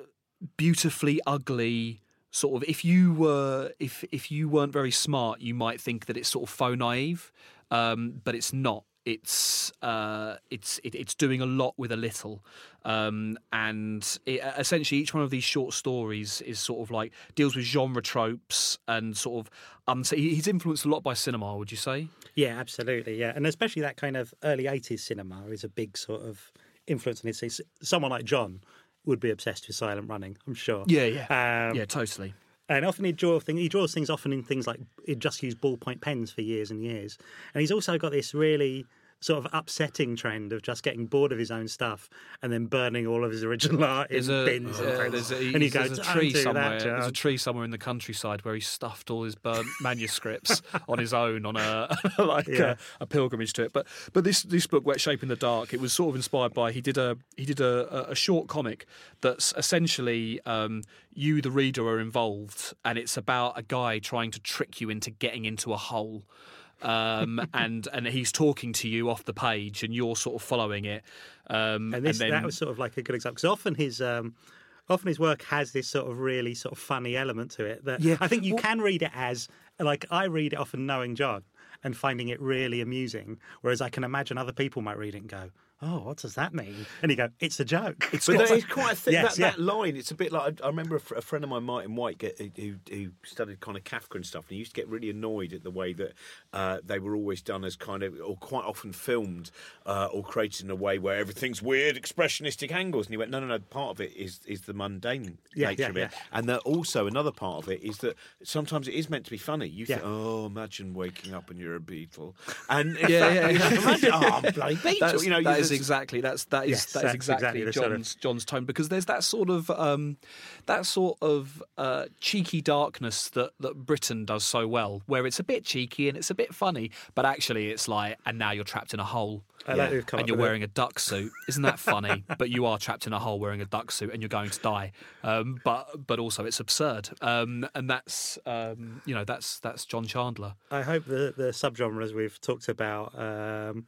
beautifully ugly sort of if you were if if you weren't very smart you might think that it's sort of faux naive um, but it's not. It's uh, it's it, it's doing a lot with a little. Um, and it, essentially each one of these short stories is sort of like deals with genre tropes and sort of uns- he- he's influenced a lot by cinema would you say Yeah, absolutely. Yeah, and especially that kind of early '80s cinema is a big sort of influence on his. Someone like John would be obsessed with silent running. I'm sure. yeah yeah Um, yeah totally And often he draw thing. He draws things often in things like he'd just use ballpoint pens for years and years. And he's also got this really sort of upsetting trend of just getting bored of his own stuff and then burning all of his original art in a, bins and there's a, and you go, there's a tree somewhere. There's a tree somewhere in the countryside where he stuffed all his burnt *laughs* manuscripts on his own on a *laughs* like Yeah. a, a pilgrimage to it. But but this this book, Wet Shape in the Dark, it was sort of inspired by he did a he did a, a- a short comic that's essentially um, you the reader are involved, and it's about a guy trying to trick you into getting into a hole um, *laughs* and and he's talking to you off the page, and you're sort of following it. Um, and this then, that was sort of like a good example because often his um, often his work has this sort of really sort of funny element to it that Yeah. I think you can read it as like I read it often knowing John and finding it really amusing, whereas I can imagine other people might read it and go, "Oh, what does that mean?" And you go, "It's a joke." It's but that is quite a thing. Yes, that, that line, it's a bit like I, I remember a, fr- a friend of mine, Martin White, get, who, who studied kind of Kafka and stuff, and he used to get really annoyed at the way that uh, they were always done as kind of, or quite often filmed uh, or created in a way where everything's weird, expressionistic angles. And he went, no, no, no. Part of it is is the mundane Yeah, nature yeah, of it, yeah. and that also another part of it is that sometimes it is meant to be funny. You think, oh, imagine waking up and you're a beetle, and Yeah, yeah, you know, yeah. imagine, oh, I'm bloody *laughs* beetle. That's, you know, that you is just- exactly that's that is Yes, that is exactly, exactly the sort of- John's John's tone because there's that sort of um, that sort of uh, cheeky darkness that that Britain does so well, where it's a bit cheeky and it's a bit funny, but actually it's like, and now you're trapped in a hole. Come and you're wearing a duck suit. Isn't that funny? *laughs* but you are trapped in a hole wearing a duck suit and you're going to die. Um, but but also it's absurd. Um, and that's um, you know that's that's John Chandler. I hope the the subgenres we've talked about, um,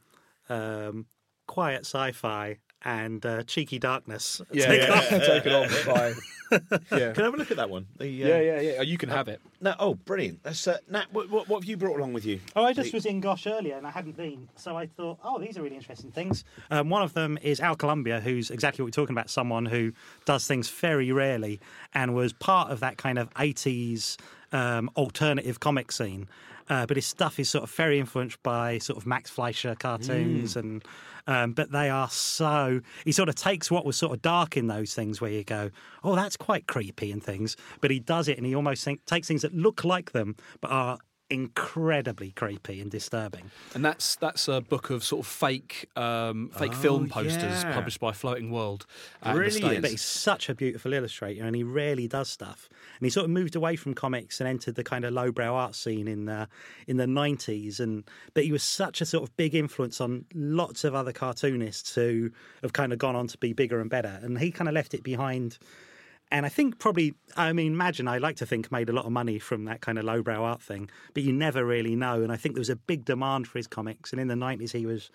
um, quiet sci-fi and uh, cheeky darkness. take off. taken on by. Yeah. Can I have a look at that one? The, uh, Yeah, yeah, yeah. You can have it. No, oh, brilliant. That's, uh, Nat, what, what, what have you brought along with you? Oh, I just was in Gosh earlier and I hadn't been, so I thought, oh, these are really interesting things. Um, one of them is Al Columbia, who's exactly what we're talking about, someone who does things very rarely and was part of that kind of 80s um, alternative comic scene. Uh, but his stuff is sort of very influenced by sort of Max Fleischer cartoons, and um, but they are so. He sort of takes what was sort of dark in those things, where you go, "Oh, that's quite creepy" and things, but he does it, and he almost think, takes things that look like them but are incredibly creepy and disturbing. And that's that's a book of sort of fake um, fake film posters yeah. published by Floating World. out in the Brilliant. But he's such a beautiful illustrator, and he rarely does stuff. And he sort of moved away from comics and entered the kind of lowbrow art scene in the in the nineties. And but he was such a sort of big influence on lots of other cartoonists who have kind of gone on to be bigger and better. And he kind of left it behind. And I think probably, I mean, imagine I like to think made a lot of money from that kind of lowbrow art thing, but you never really know. And I think there was a big demand for his comics. And in the nineties, he was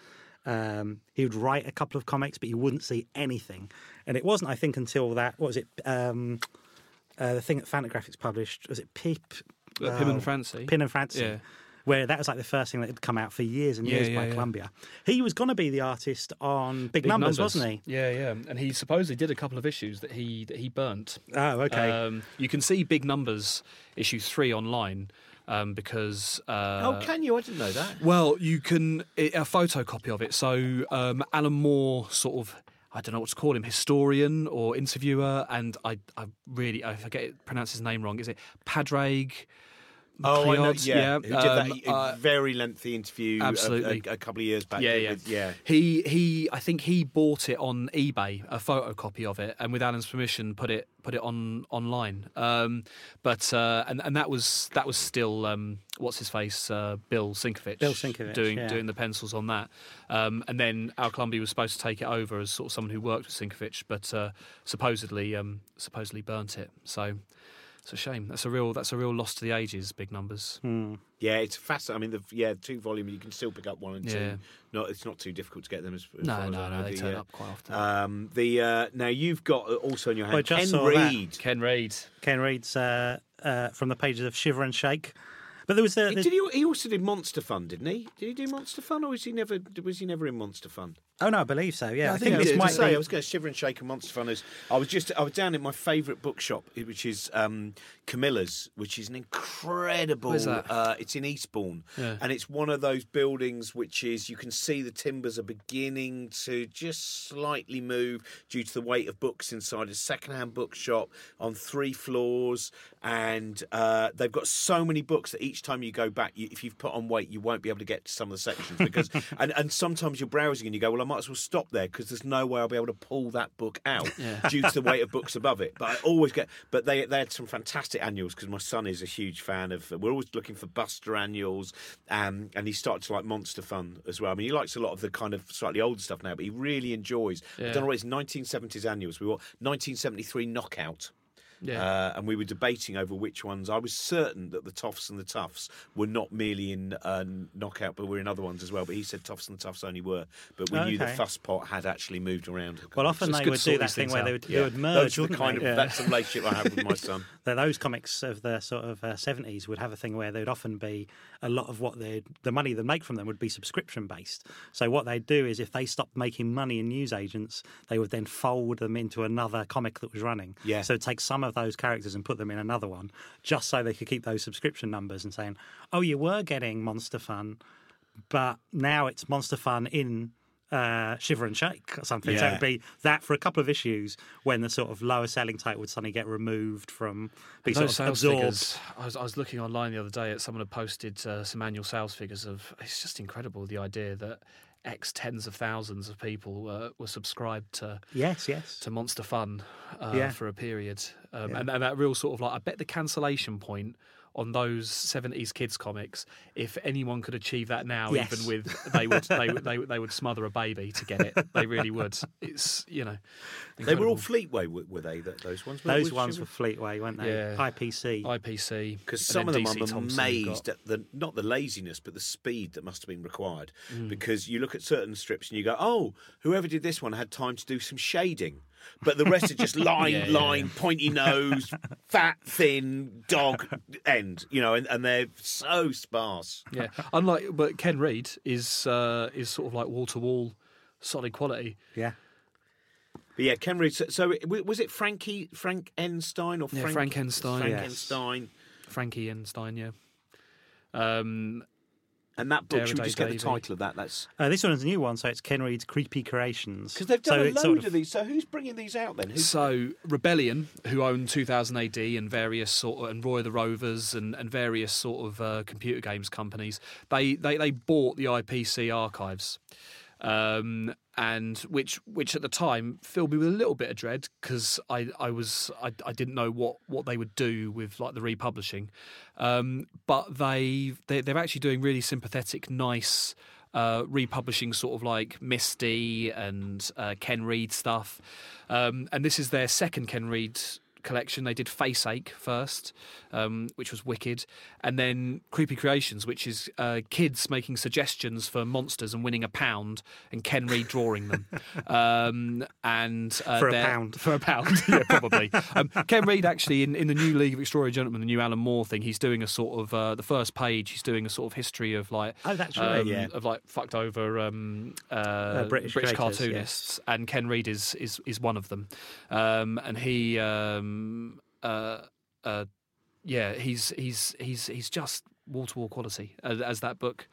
um, he would write a couple of comics, but you wouldn't see anything. And it wasn't, I think, until that what was it? Um, uh, the thing that Fantagraphics published was it Pip, Uh, Pim Oh, and Francie. Pin and Fancy, Yeah. Where that was like the first thing that had come out for years and Yeah, years yeah, by yeah. Columbia. He was going to be the artist on Big, Big numbers, wasn't he? Yeah, yeah. And he supposedly did a couple of issues that he that he burnt. Oh, okay. Um, you can see Big Numbers issue three online um, because. Uh, oh, can you? I didn't know that. Well, you can a photocopy of it. So um, Alan Moore, sort of, I don't know what to call him, historian or interviewer, and I, I really, I forget it, pronounce his name wrong. Is it Padraig? Oh, I know. McLeod? Yeah, who did um, that uh, very lengthy interview a- absolutely. A, a couple of years back. yeah, yeah, yeah. He he, I think he bought it on eBay, a photocopy of it, and with Alan's permission, put it put it on online. Um, but uh, and and that was that was still um, what's his face, uh, Bill Sienkiewicz, Bill Sienkiewicz, doing yeah. doing the pencils on that. Um, and then Al Columbia was supposed to take it over as sort of someone who worked with Sienkiewicz, but uh, supposedly um, supposedly burnt it. So. It's a shame. That's a real. That's a real loss to the ages. Big numbers. Hmm. Yeah, it's fascinating. I mean, the yeah, two volume. You can still pick up one and two. Yeah. No, it's not too difficult to get them. As, as No, far as no, know. no. They The, turn uh, up quite often. Um, the uh, now you've got uh, also in your hand Well, I just Ken saw that. Ken Reid. Ken Reid's uh, uh, from the pages of Shiver and Shake. But there was the, Did he? He also did Monster Fun, didn't he? Did he do Monster Fun, or was he never? Was he never in Monster Fun? Oh no, I believe so. Yeah, I I think, think this might say be. I was going to shiver and shake and Monster Fun. I was just I was down in my favourite bookshop, which is um, Camilla's, which is an incredible. That? Uh, it's in Eastbourne, Yeah. and it's one of those buildings which is you can see the timbers are beginning to just slightly move due to the weight of books inside. A second-hand bookshop on three floors, and uh, they've got so many books that each time you go back, you, if you've put on weight, you won't be able to get to some of the sections because. *laughs* and, and sometimes you're browsing and you go, well, I might as well stop there because there's no way I'll be able to pull that book out *laughs* due to the weight of books above it. But I always get. But they they had some fantastic annuals because my son is a huge fan of. We're always looking for Buster annuals, um, and he started to like Monster Fun as well. I mean, he likes a lot of the kind of slightly older stuff now, but he really enjoys. I Yeah. don't know what it's 1970s annuals. We want 1973 Knockout. Yeah. Uh, and we were debating over which ones. I was certain that the Toffs and the Tuffs were not merely in uh, Knockout, but were in other ones as well. But he said Toffs and the Tuffs only were. But we knew the Okay. Fusspot had actually moved around. Well, often It's they would do that thing things where they would, yeah, they would merge. those the kind they? of Yeah. that's the relationship I have with my son. *laughs* those comics of the sort of uh, 70s would have a thing where they'd often be a lot of what they the money they make from them would be subscription based. So what they'd do is if they stopped making money in newsagents, they would then fold them into another comic that was running. Yeah. So take some of those characters and put them in another one, just so they could keep those subscription numbers and saying, "Oh, you were getting Monster Fun, but now it's Monster Fun in." Uh, shiver and shake or something. So it'd be that for a couple of issues when the sort of lower selling title would suddenly get removed from be sort of sales absorbed. figures. I was, I was looking online the other day at someone had posted uh, some annual sales figures of. It's just incredible the idea that X tens of thousands of people uh, were subscribed to Yes, yes. to Monster Fun uh, Yeah. for a period, um, Yeah. and, and that real sort of like I bet the cancellation point on those 70s kids comics if anyone could achieve that now Yes. even with they would they, would- they, would- they would smother a baby to get it they really would it's you know They were all. Fleetway, were, were they? Those ones. Those ones were Fleetway, weren't they? Yeah. IPC. IPC Because some of them DC I'm Thomson amazed got. at the not the laziness, but the speed that must have been required. Mm. Because you look at certain strips and you go, "Oh, whoever did this one had time to do some shading," but the rest are just *laughs* line, Yeah, yeah, line, pointy nose, *laughs* fat, thin, dog end. You know, and, and they're so sparse. yeah unlike but Ken Reid is uh, is sort of like wall to wall solid quality Yeah. But yeah, Ken Reid. So, so was it Frankie Frank Enstein or Yeah, Frank, Frankenstein. Frank Yes. Enstein. Frankie Enstein yeah um, And that book, should we just get the Davy. title of that? That's Uh, this one's a new one, so it's Ken Reid's Creepy Creations. because they've so done a it's load sort of, these. So who's bringing these out then? Who's, So Rebellion, who own 2000 AD and various sort of, and Roy the Rovers and, and various sort of uh, computer games companies, they, they they bought the IPC archives, um, and which which at the time filled me with a little bit of dread because I I was I, I didn't know what what they would do with like the republishing, um, but they they they're actually doing really sympathetic, nice uh, republishing sort of like Misty and uh, Ken Reid stuff. Um, and this is their second Ken Reid collection. They did Face Ache first, um, which was wicked, and then Creepy Creations, which is uh, kids making suggestions for monsters and winning a pound, and Ken Reid drawing them. *laughs* um, and uh, For a pound. For a pound, *laughs* yeah, probably. um, Ken Reid actually in, in the new League of Extraordinary Gentlemen, the new Alan Moore thing, he's doing a sort of uh, the first page. He's doing a sort of history of like Oh, that's right, um, yeah. of like fucked over um, uh, British creators, cartoonists, and Ken Reid is is is one of them, um, and he um, uh, uh, yeah he's he's he's he's just wall to wall quality as, as that book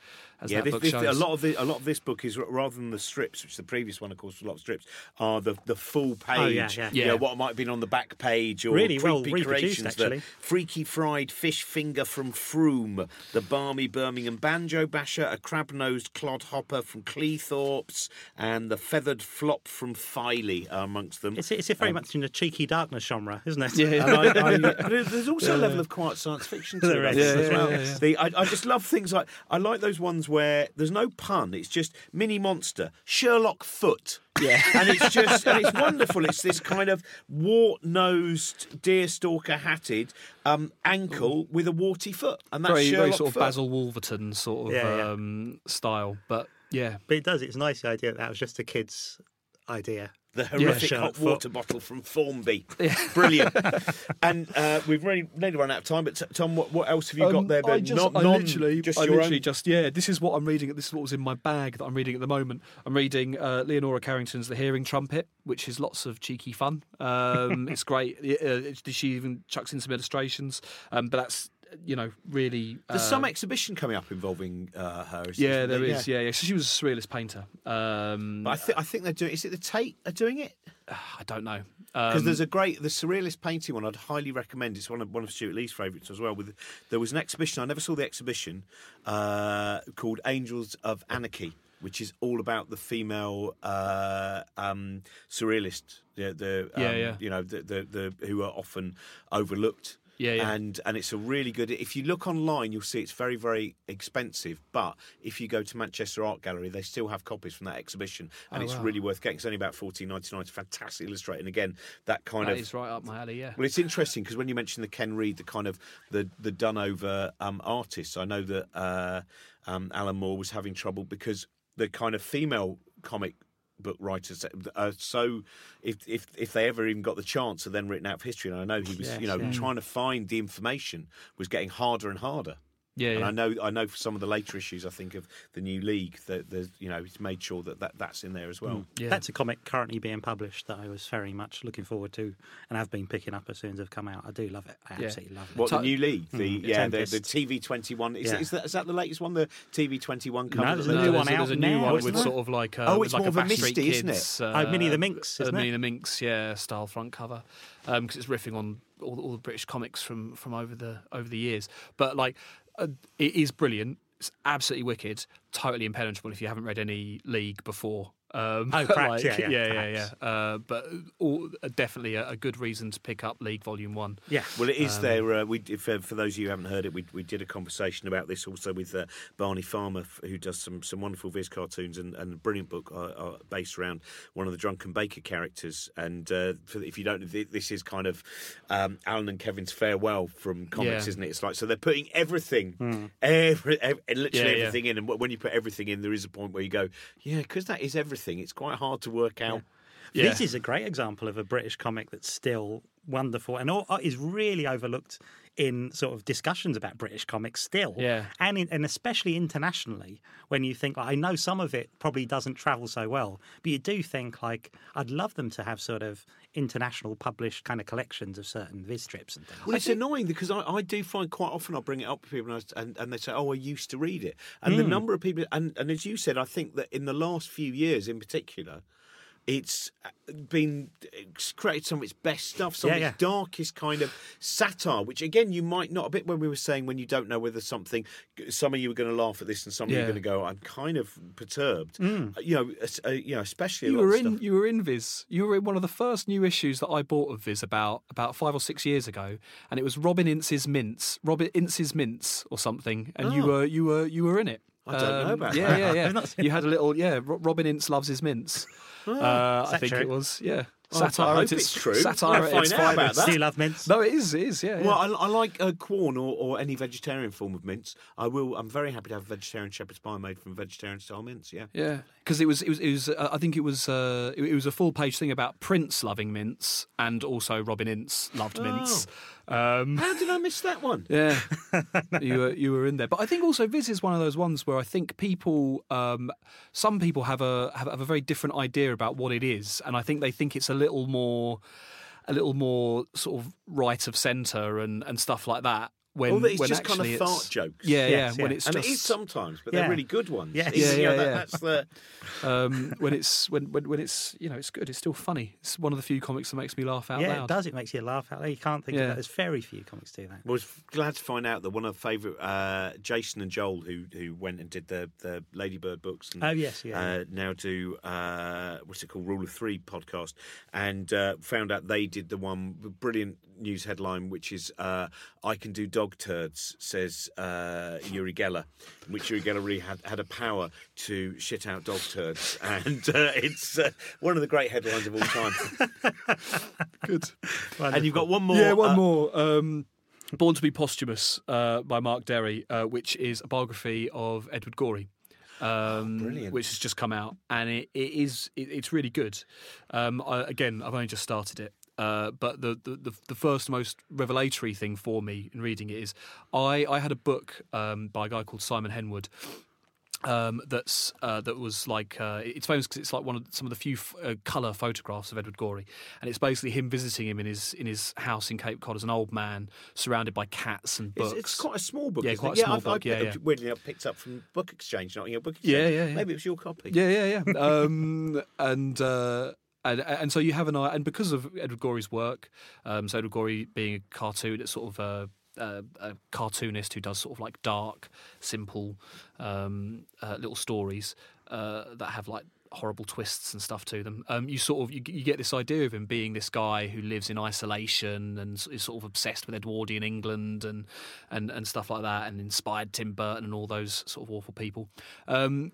yeah, that this, book this, shows. a lot of the, a lot of this book is rather than the strips, which the previous one, of course, was a lot of strips, are the the full page. Oh, yeah, yeah. You know, what might have been on the back page or Really well creepy reproduced, creations. The actually. freaky fried fish finger from Frome, the balmy Birmingham banjo basher, a crab nosed clodhopper from Cleethorpes, and the feathered flop from Filey are amongst them. It's, it's very um, much in the cheeky darkness genre, isn't it? Yeah. *laughs* And I, *laughs* I, there's also a level of quiet science fiction to *laughs* it it is. as Yeah, well. yeah, yeah. The, I, I just love things like I like those ones where there's no pun. It's just mini monster Sherlock Foot. Yeah. *laughs* and it's just and it's wonderful. It's this kind of wart-nosed deerstalker hatted um, ankle with a warty foot, and that's very Sherlock very sort of Foot. Basil Wolverton sort of Yeah, yeah. Um, style, but yeah. But it does. It's a nice idea that, that was just a kid's idea. The horrific Sherlock hot Foot. water bottle from Formby. *laughs* Brilliant. *laughs* and uh, we've really nearly run out of time, but t- Tom, what, what else have you got Um, there? I Ben? just, Not- I non- literally, just I your literally own just yeah. This is what I'm reading. This is what was in my bag that I'm reading at the moment. I'm reading uh, Leonora Carrington's The Hearing Trumpet, which is lots of cheeky fun. Um, *laughs* it's great. Uh, it's- she even chucks in some illustrations, um, but that's you know really. There's uh, some exhibition coming up involving uh, her. yeah, there is. Yeah, yeah. So she was a surrealist painter. Um, I, th- I think they're doing. Is it the Tate are doing it? *sighs* I don't know. Because Um, there's a great the surrealist painting one. I'd highly recommend. It's one of one of Stewart Lee's favourites as well. With there was an exhibition. I never saw the exhibition uh, called Angels of Anarchy, which is all about the female uh, um, surrealist. The, the um, Yeah, yeah. You know the, the the who are often overlooked. Yeah, yeah. And and it's a really good. If you look online, you'll see it's very very expensive. But if you go to Manchester Art Gallery, they still have copies from that exhibition, and Oh, it's wow. really worth getting. It's only about fourteen ninety nine. It's fantastic illustrated, and again that kind that of is right up my alley. Yeah. well, it's interesting because when you mention the Ken Reid, the kind of the the done over um, artists, I know that uh, um, Alan Moore was having trouble because the kind of female comic book writers are so if if if they ever even got the chance are then written out of history and I know he was Yes, you know yeah. trying to find the information was getting harder and harder Yeah, and yeah. I know I know for some of the later issues I think of the new league that there's you know he's made sure that, that that's in there as well mm, yeah. That's a comic currently being published that I was very much looking forward to and have been picking up as soon as they've come out. I do love it. I Yeah. absolutely love it. What the new league? The mm, yeah, the, the TV twenty one. Is, Yeah. is that is that the latest one? The TV twenty one cover. No, there's they a No, did? new there's one a, there's a out new now, one with it? sort of like a, Oh, with it's like more a of a Bash Street Misty, isn't it? Kids, Oh, Minnie the uh, Minx, uh, isn't it? Minnie the Minx, yeah, style front cover, um, because it's riffing on all, all the British comics from from over the over the years. But like, uh, it is brilliant. It's absolutely wicked. Totally impenetrable if you haven't read any League before. Um, Oh, *laughs* perhaps, like, yeah, yeah, yeah, yeah, yeah. Uh, but all, uh, definitely a, a good reason to pick up League Volume One. Yeah. Well, it is there. Uh, we, if, uh, for those of you who haven't heard it, we, we did a conversation about this also with uh, Barney Farmer, who does some, some wonderful Viz cartoons and, and a brilliant book uh, uh, based around one of the Drunken Baker characters. And uh, for, if you don't know, this is kind of um, Alan and Kevin's farewell from comics, Yeah. isn't it? It's like so they're putting everything, every, ev- literally Yeah, yeah. everything in. And when you put everything in, there is a point where you go, yeah, because that is everything. It's quite hard to work out. Yeah. This is a great example of a British comic that's still wonderful and all, uh, is really overlooked in sort of discussions about British comics still. Yeah. And, in, and especially internationally, when you think, like, I know some of it probably doesn't travel so well, but you do think, like, I'd love them to have sort of international published kind of collections of certain Viz strips and things. Well, it's annoying because I, I do find quite often I'll bring it up to people and, I, and, and they say, "Oh, I used to read it," and the hmm. number of people, and, and as you said, I think that in the last few years, in particular, it's uh, been it's created some of its best stuff, some Yeah, of yeah. its darkest kind of satire, which again you might not. A bit when we were saying when you don't know whether something, some of you are going to laugh at this, and some of you are going to go, "I'm kind of perturbed," Mm. You know, uh, you know, especially You were in you were in Viz. You were in one of the first new issues that I bought of Viz about about five or six years ago, and it was Robin Ince's Mince, Robin Ince's Mince or something, and you Oh. were you were you were in it. Um, I don't know about yeah, that. yeah, *laughs* I've yeah. You had a little yeah. Robin Ince loves his mince. Uh, I think true? it was yeah. Satire. I hope it's true. Satire find its out about that. Do you love mince? No, it is. It is. Yeah. yeah. Well, I, I like uh, corn or, or any vegetarian form of mince. I will. I'm very happy to have vegetarian shepherd's pie made from vegetarian style mince. Yeah. Yeah, because it was, it was, it was. Uh, I think it was, uh, it, it was a full page thing about Prince loving mince, and also Robin Ince loved mince. Um, How did I miss that one? *laughs* yeah, *laughs* you were you were in there, but I think also Viz is one of those ones where I think people, um, some people have a have, have a very different idea about what it is, and I think they think it's a little more, a little more sort of right of centre and and stuff like that. When, All that is when just kind of actually fart jokes. Yeah, Yes, yeah. When it's and just it is sometimes, but Yeah. they're really good ones. Yes. It's, Yeah, you know, yeah, that- yeah. That's the. *laughs* um, when it's when, when when it's you know it's good. It's still funny. It's one of the few comics that makes me laugh out yeah, loud. it does. It makes you laugh out loud. You can't think Yeah. of that. There's very few comics do that. I was glad to find out that one of the favourite uh, Jason and Joel, who who went and did the the Ladybird books, and, Oh, yes, yeah, uh, now do uh, what's it called, Rule of Three podcast, and uh, found out they did the one brilliant news headline, which is uh, "I can do dog turds," says uh, Uri Geller, in which Uri Geller really had had a power to shit out dog turds, *laughs* and uh, it's uh, one of the great headlines of all time. *laughs* good. and you've got one more. yeah, one uh, more. Um, Born to be Posthumous uh, by Mark Dery, uh, which is a biography of Edward Gorey. Um, brilliant. Which has just come out, and it, it is it, it's really good. Um, I, again, I've only just started it, uh, but the, the the first most revelatory thing for me in reading it is I I had a book um, by a guy called Simon Henwood um, that's uh, that was like uh, it's famous because it's like one of some of the few f- uh, color photographs of Edward Gorey, and it's basically him visiting him in his in his house in Cape Cod as an old man surrounded by cats and books. It's, it's quite a small book. Yeah, quite it? a small I've, book, I've, yeah, yeah. Weirdly, I picked up from Book Exchange, not your Book Yeah, Exchange. yeah, yeah. Maybe it was your copy. Yeah, yeah, yeah. *laughs* um, and. And, and so you have an eye, and because of Edward Gorey's work, um, so Edward Gorey being a cartoon, it's sort of a, a, a cartoonist who does sort of like dark, simple um, uh, little stories uh, that have like horrible twists and stuff to them. Um, you sort of you, you get this idea of him being this guy who lives in isolation and is sort of obsessed with Edwardian England and and and stuff like that, and inspired Tim Burton and all those sort of awful people. Um,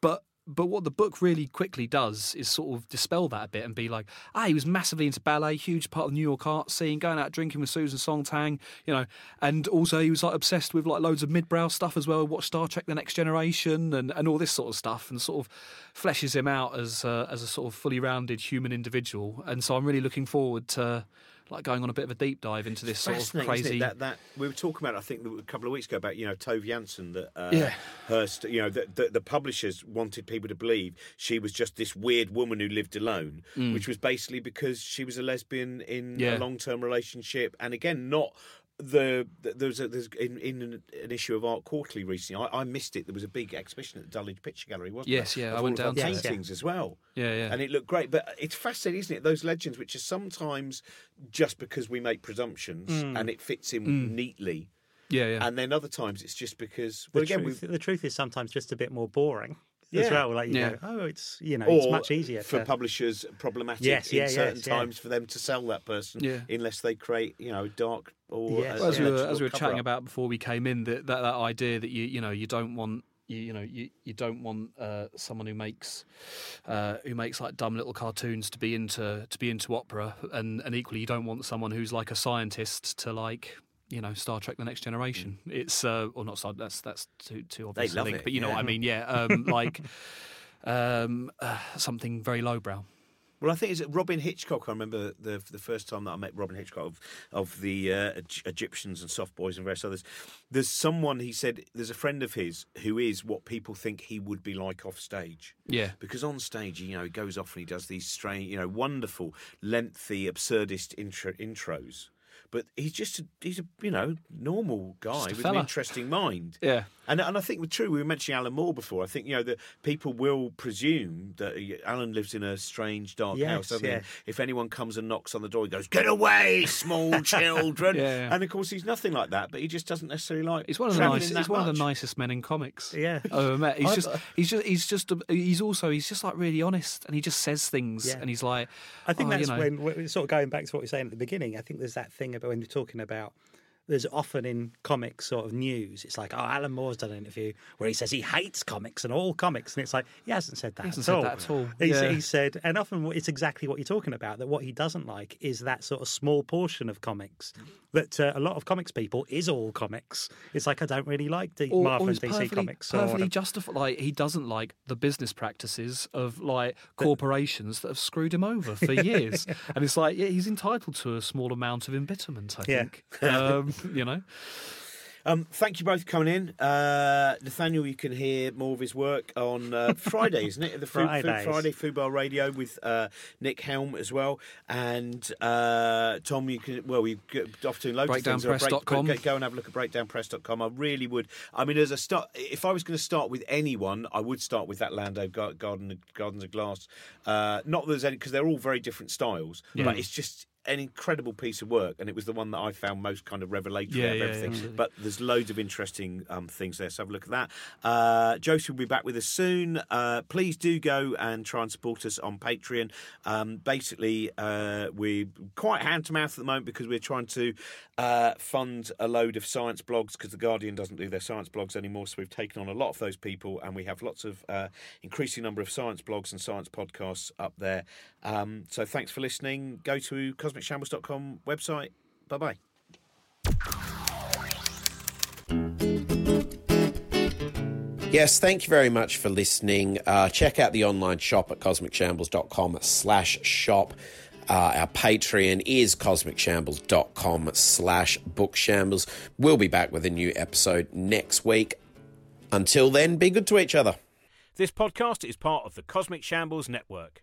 but but what the book really quickly does is sort of dispel that a bit and be like, ah, he was massively into ballet, huge part of the New York art scene, going out drinking with Susan Sontag, you know, and also he was like obsessed with like loads of midbrow stuff as well. Watched Star Trek: The Next Generation and, and all this sort of stuff, and sort of fleshes him out as uh, as a sort of fully rounded human individual. And so I'm really looking forward to like going on a bit of a deep dive into this sort of Fascinating, isn't it? crazy. That, that we were talking about, I think, a couple of weeks ago about you know Tove Jansson that uh, Yeah. her st- you know the, the, the publishers wanted people to believe she was just this weird woman who lived alone, which was basically because she was a lesbian in Mm. Yeah. a long term relationship, and again not. The, the there's a, there's in, in an, an issue of Art Quarterly recently. I, I missed it. There was a big exhibition at the Dulwich Picture Gallery, wasn't it? Yes, there? yeah, of I went all of her down to it. paintings as well. Yeah, yeah. and it looked great. But it's fascinating, isn't it? Those legends, which are sometimes just because we make presumptions mm. and it fits in mm. neatly, yeah, yeah. and then other times it's just because. The, again, truth, the truth is sometimes just a bit more boring as well. Like you Yeah. go, oh, it's you know, or it's much easier for to, publishers problematic Yes, in yeah, certain yeah. times for them to sell that person Yeah. unless they create, you know, dark or Yes, uh, Well, as we were, as we were chatting cover-up. about before we came in, that, that that idea that you you know you don't want you, you know you, you don't want uh, someone who makes uh, who makes like dumb little cartoons to be into to be into opera, and and equally you don't want someone who's like a scientist to like. You know, Star Trek: The Next Generation. It's uh, or not. Star, that's that's too too obvious. a love link, it, but you know yeah. what I mean. Yeah, *laughs* um, like um, uh, something very lowbrow. Well, I think it's Robyn Hitchcock. I remember the the first time that I met Robyn Hitchcock of, of the uh, Egyptians and Soft Boys and various others. There's someone he said there's a friend of his who is what people think he would be like off stage. Yeah, Because on stage, you know, he goes off and he does these strange, you know, wonderful, lengthy, absurdist intro, intros. But he's just a, he's a you know normal guy Just a with an interesting mind. yeah. And and I think we're true. We were mentioning Alan Moore before. I think you know that people will presume that uh, Alan lives in a strange, dark Yes, house. doesn't yeah. If anyone comes and knocks on the door, he goes, "Get away, small *laughs* children!" Yeah, yeah. And of course, he's nothing like that. But he just doesn't necessarily like. He's one of the travelling nicest. He's one of the nicest men in comics. Yeah. I've ever met. He's *laughs* I've- just, he's just, he's just, a, he's also, he's just like really honest, and he just says things, Yeah. and he's like, I think oh, that's you know, when, when sort of going back to what we were saying at the beginning. I think there's that thing about when you're talking about there's often in comics sort of news, it's like, oh, Alan Moore's done an interview where he says he hates comics and all comics, and it's like he hasn't said that. He hasn't at said all. that at all. Yeah. he said, and often it's exactly what you're talking about. That what he doesn't like is that sort of small portion of comics that uh, a lot of comics people is all comics. It's like I don't really like the or, Marvel or and DC comics. or perfectly justified. Like he doesn't like the business practices of like corporations that have screwed him over for *laughs* years, and it's like yeah, he's entitled to a small amount of embitterment. I Yeah. think, um, you know. Um, thank you both for coming in. Uh, Nathaniel, you can hear more of his work on uh, *laughs* Friday, isn't it? The Food, Food Friday Fubar Radio with uh, Nick Helm as well. And uh, Tom, you can, well, we've got off doing loads of things. Breakdownpress.com. Go, go and have a look at breakdownpress.com. I really would. I mean, as a start, if I was going to start with anyone, I would start with that Lando Gar- Garden, Gardens of Glass. Uh, not that there's any, because they're all very different styles, but it's just an incredible piece of work, and it was the one that I found most kind of revelatory Yeah, of yeah, everything. absolutely. but there's loads of interesting um, things there, so have a look at that. Uh, Josie will be back with us soon. Uh, please do go and try and support us on Patreon. Um, basically, uh, we're quite hand to mouth at the moment because we're trying to uh, fund a load of science blogs because the Guardian doesn't do their science blogs anymore. So we've taken on a lot of those people, and we have lots of uh, increasing number of science blogs and science podcasts up there. Um, so thanks for listening. Go to cosmicshambles.com website. Bye bye. Yes, thank you very much for listening. Uh, check out the online shop at cosmicshambles.com slash shop. Uh, our Patreon is cosmicshambles.com slash bookshambles. We'll be back with a new episode next week. Until then, be good to each other. This podcast is part of the Cosmic Shambles Network.